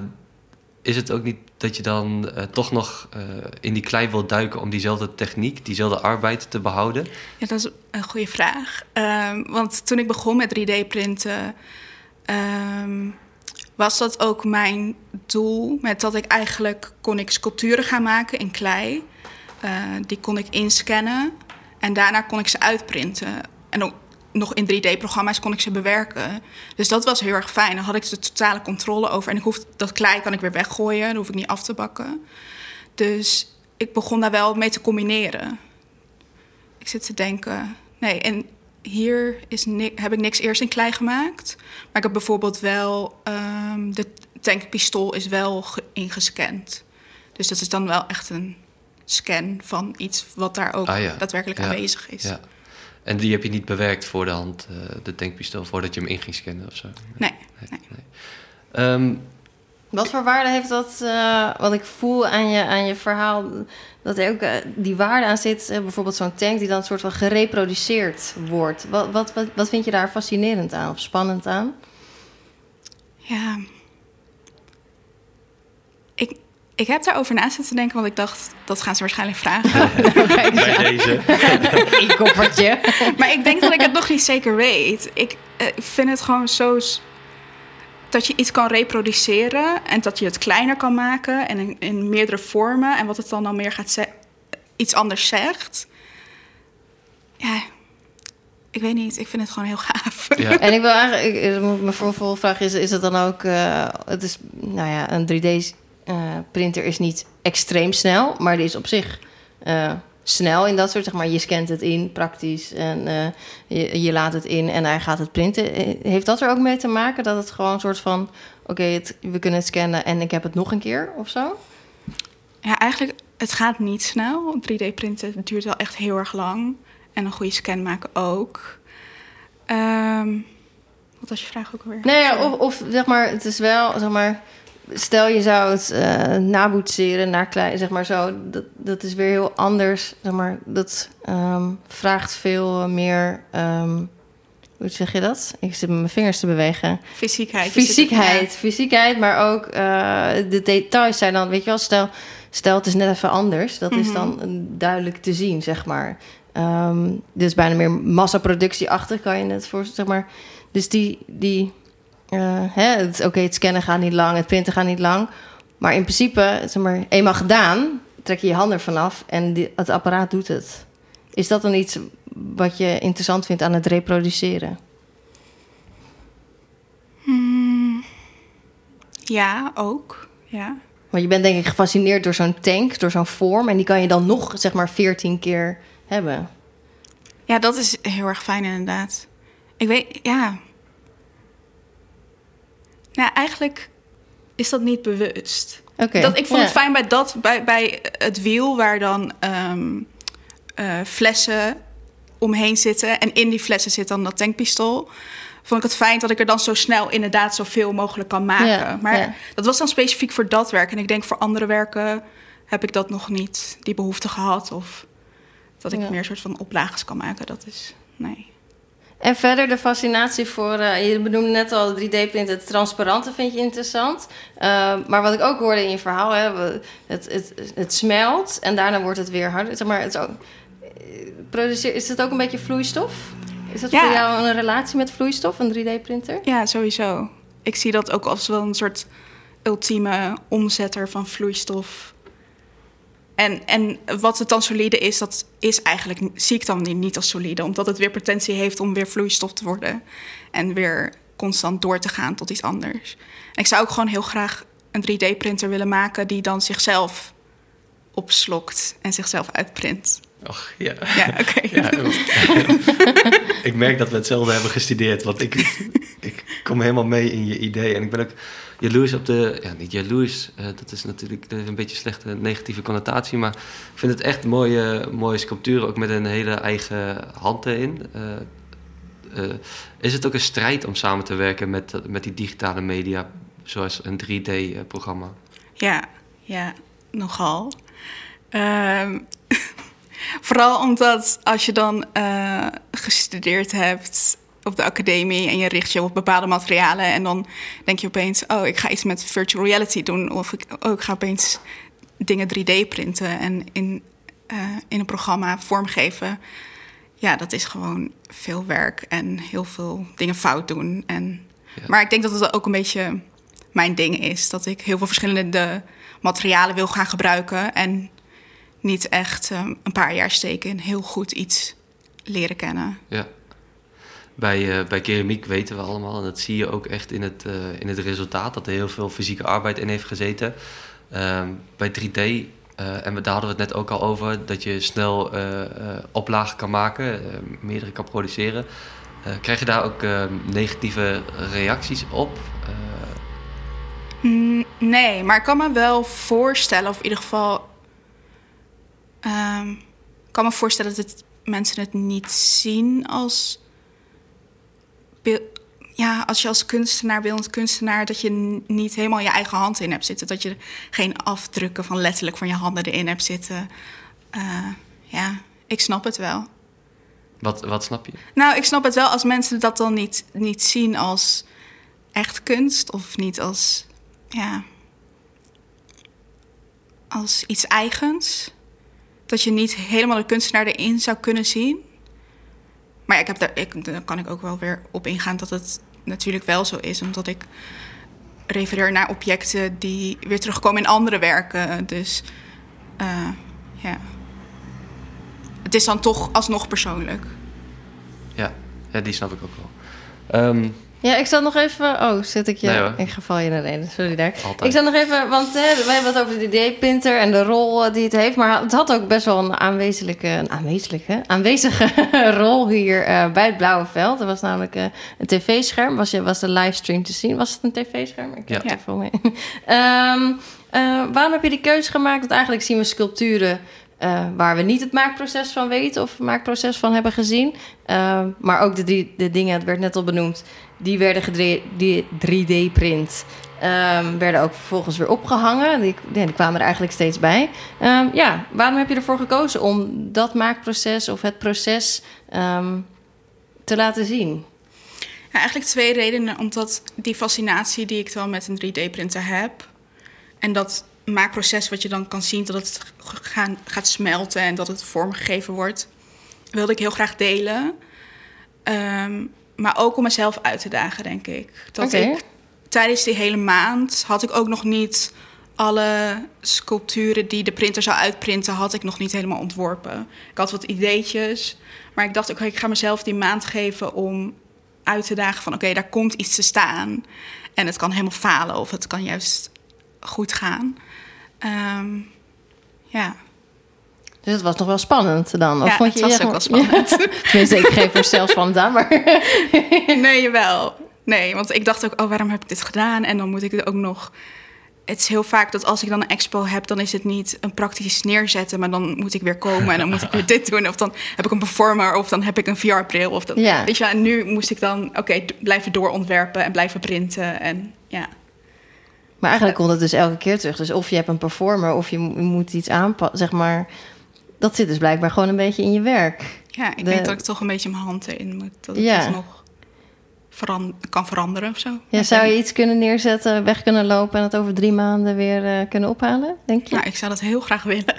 is het ook niet dat je dan eh, toch nog eh, in die klei wil duiken om diezelfde techniek, diezelfde arbeid te behouden? Ja, dat is een goede vraag. Ehm, want toen ik begon met 3D-printen, ehm, was dat ook mijn doel. Met dat ik eigenlijk kon ik sculpturen gaan maken in klei. Eh, die kon ik inscannen en daarna kon ik ze uitprinten. En nog in 3D-programma's kon ik ze bewerken. Dus dat was heel erg fijn. Dan had ik de totale controle over. En ik hoef, dat klei kan ik weer weggooien. Dat hoef ik niet af te bakken. Dus ik begon daar wel mee te combineren. Ik zit te denken. Nee, en hier is heb ik niks eerst in klei gemaakt. Maar ik heb bijvoorbeeld wel. ehm, de tankpistool is wel ge- ingescand. Dus dat is dan wel echt een scan van iets wat daar ook Ah, ja. daadwerkelijk Ja. aanwezig is. Ja. En die heb je niet bewerkt voor de hand, eh, de tankpistool, voordat je hem in ging scannen of zo? Nee, Nee, nee. nee. Ehm, Wat voor waarde heeft dat, eh, wat ik voel aan je, aan je verhaal, dat er ook eh, die waarde aan zit, bijvoorbeeld zo'n tank die dan een soort van gereproduceerd wordt. Wat, wat, wat, wat vind je daar fascinerend aan of spannend aan? Ja. Ik, ik heb daarover na zitten denken, want ik dacht, dat gaan ze waarschijnlijk vragen. bij deze. Een koppertje. maar ik denk dat ik het nog niet zeker weet. Ik eh, vind het gewoon zo... Dat je iets kan reproduceren en dat je het kleiner kan maken en in, in meerdere vormen. En wat het dan dan meer gaat iets anders zegt. Ja, ik weet niet. Ik vind het gewoon heel gaaf. Ja. En ik wil eigenlijk, ik- mijn vervolgvraag is, is het dan ook, eh, het is nou ja, een 3D 3D-printer is niet extreem snel, maar die is op zich eh, snel in dat soort, zeg maar, je scant het in, praktisch, en eh, je, je laat het in en hij gaat het printen. Eh, Heeft dat er ook mee te maken dat het gewoon een soort van, oké, we kunnen het scannen en ik heb het nog een keer of zo? Ja, eigenlijk, het gaat niet snel. 3D-printen duurt wel echt heel erg lang. En een goede scan maken ook. Ehm, wat was je vraag ook alweer? Nee, ja, of, of zeg maar, het is wel, zeg maar, stel je zou het eh naboetseren naar klein, zeg maar zo, dat, dat is weer heel anders, zeg maar, dat ehm, vraagt veel meer, ehm, hoe zeg je dat? Ik zit met mijn vingers te bewegen. Fysiekheid. Fysiekheid, fysiekheid, maar ook eh, de details zijn dan, weet je wel, stel, stel het is net even anders, dat is Mhm. dan eh, duidelijk te zien, zeg maar. Ehm dus bijna meer massaproductieachtig kan je het voor, zeg maar. Dus die, die hè, het, oké, het scannen gaat niet lang, het printen gaat niet lang, maar in principe, zeg maar, eenmaal gedaan, trek je je hand ervan af en die, het apparaat doet het. Is dat dan iets wat je interessant vindt aan het reproduceren? Hmm, ja, ook. Ja. Want je bent denk ik gefascineerd door zo'n tank, door zo'n vorm. En die kan je dan nog, zeg maar, 14 keer hebben. ja, dat is heel erg fijn inderdaad. Ik weet, ja. Nou, eigenlijk is dat niet bewust. Oké. Dat, ik vond ja. het fijn bij, dat, bij, bij het wiel waar dan ehm, eh, flessen omheen zitten. En in die flessen zit dan dat tankpistool. Vond ik het fijn dat ik er dan zo snel inderdaad zoveel mogelijk kan maken. Ja, maar ja. dat was dan specifiek voor dat werk. En ik denk voor andere werken heb ik dat nog niet, die behoefte gehad. Of dat ik meer soort van oplages kan maken. Dat is, nee. En verder de fascinatie voor, eh, je benoemde net al 3D-print, het transparante vind je interessant. Eh, maar wat ik ook hoorde in je verhaal, hè, het, het, het smelt en daarna wordt het weer harder. Zeg maar, het is, ook, produceer, is het ook een beetje vloeistof? Is dat Ja. voor jou een relatie met vloeistof, een 3D-printer? Ja, sowieso. Ik zie dat ook als wel een soort ultieme omzetter van vloeistof. En, en wat het dan solide is, dat is eigenlijk, zie ik dan niet- als solide. Omdat het weer potentie heeft om weer vloeistof te worden. En weer constant door te gaan tot iets anders. Ik zou ook gewoon heel graag een 3D-printer willen maken die dan zichzelf opslokt en zichzelf uitprint. Och, ja. Ja, oké. Ja, ik merk dat we hetzelfde hebben gestudeerd. Want ik, ik kom helemaal mee in je idee. En ik ben ook jaloers op de... Ja, niet jaloers. eh, dat is natuurlijk een beetje een slechte negatieve connotatie. Maar ik vind het echt mooie, mooie sculpturen. Ook met een hele eigen hand erin. Eh, eh, is het ook een strijd om samen te werken met, met die digitale media? Zoals een 3D-programma. Ja, ja, nogal. Ehm, vooral omdat als je dan eh, gestudeerd hebt op de academie en je richt je op bepaalde materialen en dan denk je opeens, oh, ik ga iets met virtual reality doen of ik, oh, ik ga opeens dingen 3D printen en in, eh, in een programma vormgeven. Ja, dat is gewoon veel werk en heel veel dingen fout doen. En, Ja. Maar ik denk dat het ook een beetje mijn ding is. Dat ik heel veel verschillende materialen wil gaan gebruiken. En niet echt eh, een paar jaar steken in heel goed iets leren kennen. Ja. Bij, eh, bij keramiek weten we allemaal, en dat zie je ook echt in het, eh, in het resultaat, dat er heel veel fysieke arbeid in heeft gezeten. Ehm, bij 3D, eh, en we- daar hadden we het net ook al over, dat je snel oplagen kan maken, meerdere kan produceren. Krijg je daar ook negatieve reacties op? Mm, Nee, maar ik kan me wel voorstellen, of in ieder geval. Ehm, ik kan me voorstellen dat het, mensen het niet zien als. Ja, als je als kunstenaar, beeldend kunstenaar, dat je niet helemaal je eigen hand in hebt zitten. Dat je geen afdrukken van letterlijk van je handen erin hebt zitten. Eh, ja, ik snap het wel. wat, wat snap je? Nou, ik snap het wel als mensen dat dan niet, niet zien als echt kunst of niet als, ja, als iets eigens. Dat je niet helemaal de kunstenaar erin zou kunnen zien. Maar ja, ik heb daar, ik, kan ik ook wel weer op ingaan dat het natuurlijk wel zo is, omdat ik refereer naar objecten die weer terugkomen in andere werken. Dus eh, ja. Het is dan toch alsnog persoonlijk. Ja, ja die snap ik ook wel. Ehm, Ja, ik zat nog even... Oh, zit ik je... Nee, hoor. ik geval je in de reden. Sorry daar. Altijd. Ik zat nog even... Want hè, wij hebben het over de D-printer en de rol eh, die het heeft. Maar het had ook best wel een aanwezige... Een aanwezige, aanwezige rol hier eh, bij het Blauwe Veld. Er was namelijk eh, een tv-scherm. Was, je- was de livestream te zien? Was het een tv-scherm? Ik heb Ja. het even mee. Ehm, eh, waarom heb je die keuze gemaakt? Want eigenlijk zien we sculpturen... waar we niet het maakproces van weten of het maakproces van hebben gezien. Ehm, maar ook de, de dingen, het werd net al benoemd, die werden die 3D-print. Ehm, werden ook vervolgens weer opgehangen. Die, die kwamen er eigenlijk steeds bij. Ehm, ja, waarom heb je ervoor gekozen om dat maakproces of het proces ehm, te laten zien? Eigenlijk twee redenen. Omdat die fascinatie die ik dan met een 3D-printer heb... en dat maakproces wat je dan kan zien... dat het gaan, gaat smelten en dat het vormgegeven wordt... wilde ik heel graag delen. Maar ook om mezelf uit te dagen, denk ik. Dat ik tijdens die hele maand had ik ook nog niet... alle sculpturen die de printer zou uitprinten... had ik nog niet helemaal ontworpen. Ik had wat ideetjes... Maar ik dacht, oké, ik ga mezelf die maand geven om uit te dagen van oké, daar komt iets te staan. En het kan helemaal falen of het kan juist goed gaan. Ehm, ja, Dus het was nog wel spannend dan? Of ja vond het je was je ook wel spannend. Tenminste, ik geef er zelf spannend aan, maar... nee, jawel. Nee, want ik dacht ook, oh, waarom heb ik dit gedaan? En dan moet ik het ook nog... Het is heel vaak dat als ik dan een expo heb, dan is het niet een praktisch neerzetten, maar dan moet ik weer komen en dan moet ik weer dit doen. Of dan heb ik een performer, of dan heb ik een VR-bril. Of dan, Ja. Weet je wel, en nu moest ik dan, oké, blijven doorontwerpen en blijven printen. En ja, Maar eigenlijk komt het dus elke keer terug. Dus of je hebt een performer of je mo- moet iets aanpassen, zeg maar. Dat zit dus blijkbaar gewoon een beetje in je werk. ja ik De- denk dat ik toch een beetje mijn hand erin moet. Dat het Ja. dus nog veran- kan veranderen of zo. Ja, zou je iets kunnen neerzetten, weg kunnen lopen en het over drie maanden weer eh, kunnen ophalen, denk je? Nou, ik zou dat heel graag willen.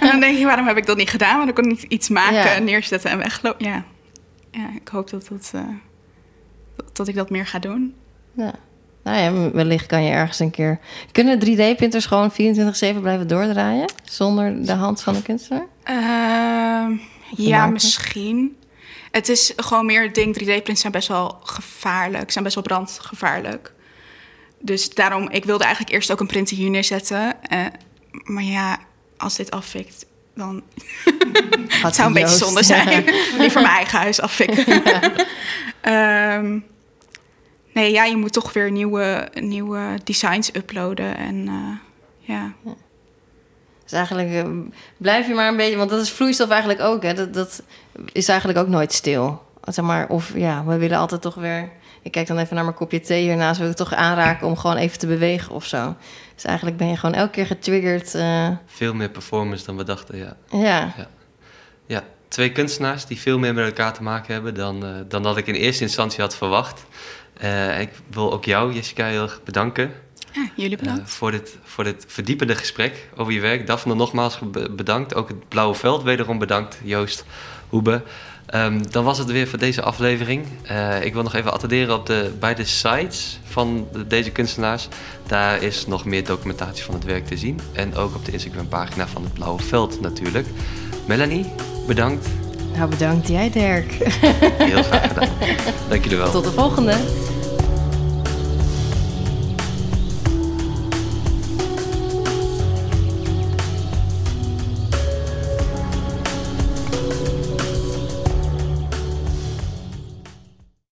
en dan denk je, waarom heb ik dat niet gedaan? Want dan kon ik iets maken, Ja. neerzetten en weglopen. Ja. ja, ik hoop dat, dat, eh, dat, dat ik dat meer ga doen. Ja. Nou ja, wellicht kan je ergens een keer... Kunnen 3D-printers gewoon 24-7 blijven doordraaien? Zonder de hand van de kunstenaar? Ehm, ja, misschien. Het is gewoon meer het ding, 3D-prints zijn best wel gevaarlijk. Zijn best wel brandgevaarlijk. Dus daarom, ik wilde eigenlijk eerst ook een printer hier neerzetten. eh, maar ja, als dit afvikt, dan het zou een beetje zonde zijn. Liever mijn eigen huis afvikken. Ehm, nee, ja, je moet toch weer nieuwe, nieuwe designs uploaden. En eh, ja, Dus eigenlijk eh, blijf je maar een beetje... Want dat is vloeistof eigenlijk ook, hè. Dat, dat is eigenlijk ook nooit stil. Zeg maar, of ja, we willen altijd toch weer... Ik kijk dan even naar mijn kopje thee hiernaast. Wil ik toch aanraken om gewoon even te bewegen of zo. Dus eigenlijk ben je gewoon elke keer getriggerd. eh, Veel meer performance dan we dachten, ja. ja. Ja, twee kunstenaars die veel meer met elkaar te maken hebben dan, eh, dan dat ik in eerste instantie had verwacht. Eh, ik wil ook jou, Jessica, heel erg bedanken ja jullie eh, bedankt. voor, dit, voor dit verdiepende gesprek over je werk. Daphne nogmaals be- bedankt. Ook het Blauwe Veld wederom bedankt, Joost Hoebe. Ehm, dan was het weer voor deze aflevering. Eh, ik wil nog even attenderen op de beide sites van de- deze kunstenaars. Daar is nog meer documentatie van het werk te zien. En ook op de Instagram-pagina van het Blauwe Veld natuurlijk. Melanie, bedankt. Nou, bedankt jij, Dirk. Heel graag gedaan. Dank jullie wel. Tot de volgende.